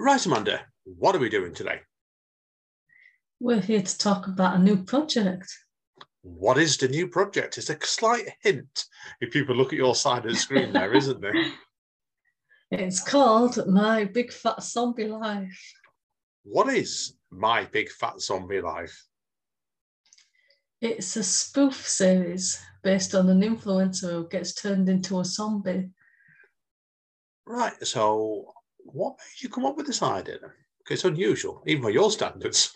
Right, Amanda, what are we doing today? We're here to talk about a new project. What is the new project? It's a slight hint if people look at your side of the screen there, isn't there? It's called My Big Fat Zombie Life. What is My Big Fat Zombie Life? It's a spoof series based on an influencer who gets turned into a zombie. Right, so what made you come up with this idea? It's unusual, even by your standards.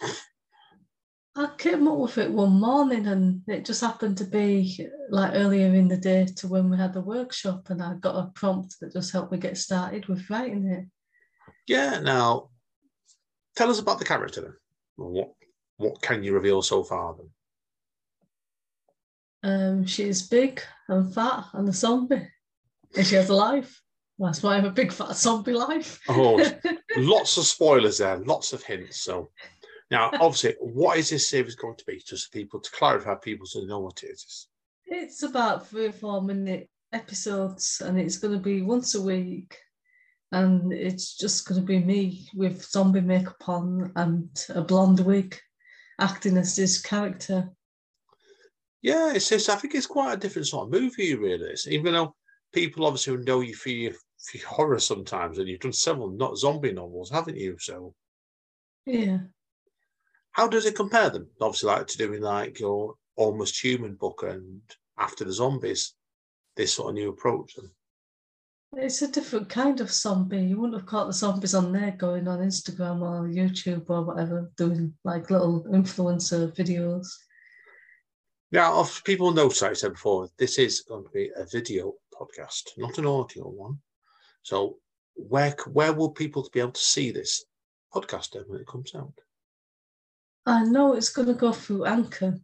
I came up with it one morning and it just happened to be like earlier in the day to when we had the workshop and I got a prompt that just helped me get started with writing it. Yeah, now tell us about the character then. What what can you reveal so far then? Um, she's big and fat and a zombie. And she has a life. That's why I have a big fat zombie life. Oh, lots of spoilers there, lots of hints. So now, obviously, what is this series going to be? Just people to clarify, people to know what it is. It's about three or four minute episodes, and it's going to be once a week. And it's just going to be me with zombie makeup on and a blonde wig, acting as this character. Yeah, it's, it's I think it's quite a different sort of movie, really. It's, even though people obviously know you for your horror sometimes, and you've done several not zombie novels, haven't you? So yeah, how does it compare them? Obviously, like to doing like your almost human book and after the zombies, this sort of new approach. Then it's a different kind of zombie. You wouldn't have caught the zombies on there going on Instagram or YouTube or whatever, doing like little influencer videos. Now, if people know, like I said before, this is going to be a video podcast, not an audio one. So, where where will people be able to see this podcast then when it comes out? I know it's going to go through Anchor,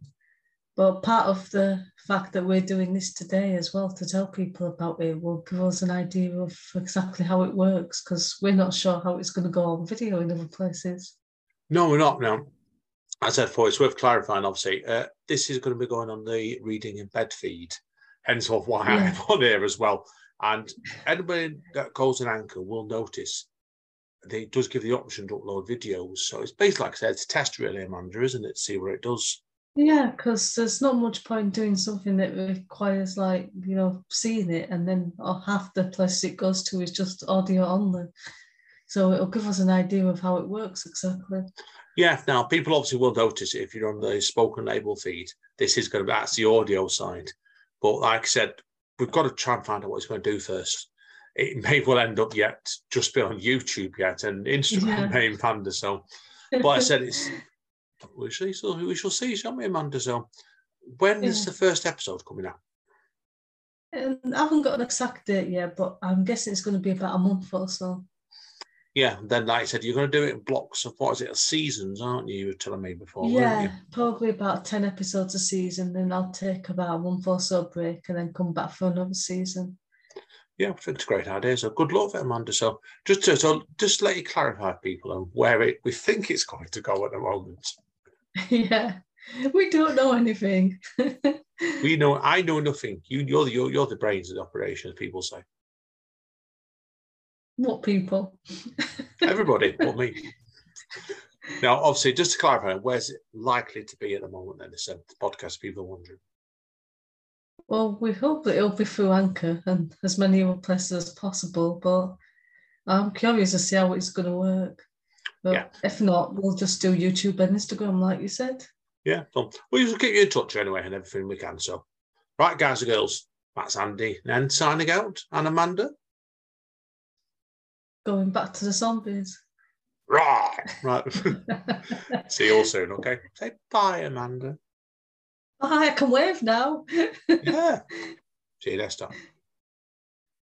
but part of the fact that we're doing this today as well to tell people about it will give us an idea of exactly how it works because we're not sure how it's going to go on video in other places. No, we're not. Now, as I said before, it's worth clarifying. Obviously, uh, this is going to be going on the reading in bed feed, hence of why yeah. I'm on here as well. And anybody that goes an anchor will notice it does give the option to upload videos. So it's basically, like I said, it's a test really, Amanda, isn't it? See where it does. Yeah, because there's not much point doing something that requires like you know seeing it, and then half the place it goes to is just audio only. So it'll give us an idea of how it works exactly. Yeah. Now people obviously will notice if you're on the spoken label feed, this is going to be that's the audio side. But like I said, we've got to try and find out what he's going to do first it may well end up yet just be on YouTube yet and Instagram yeah. may panda. So, but I said it's we shall so we shall see, shall we, Amanda? So, when yeah. is the first episode coming out? Um, I haven't got an exact date yet, but I'm guessing it's going to be about a month or so. Yeah, then like I said, you're going to do it in blocks of what is it, seasons, aren't you? You were telling me before. Yeah, probably about ten episodes a season. Then I'll take about one or so break and then come back for another season yeah, I think it's a great idea. So good luck with it, Amanda. So just to so just let you clarify people on where it we think it's going to go at the moment. Yeah, we don't know anything. we know. I know nothing. You, you're the you're, you're the brains of the operation, as people say. What people? Everybody, but me. Now, obviously, just to clarify, where's it likely to be at the moment? Then, this uh, podcast, people are wondering. Well, we hope that it'll be through Anchor and as many other places as possible, but I'm curious to see how it's going to work. But yeah. if not, we'll just do YouTube and Instagram, like you said. Yeah, so we'll just keep you in touch anyway and everything we can. So, right, guys and girls, that's Andy and signing out, and Amanda. Going back to the zombies. Right, right. See you all soon, okay? Say bye, Amanda. Bye, I can wave now. yeah. See you next time.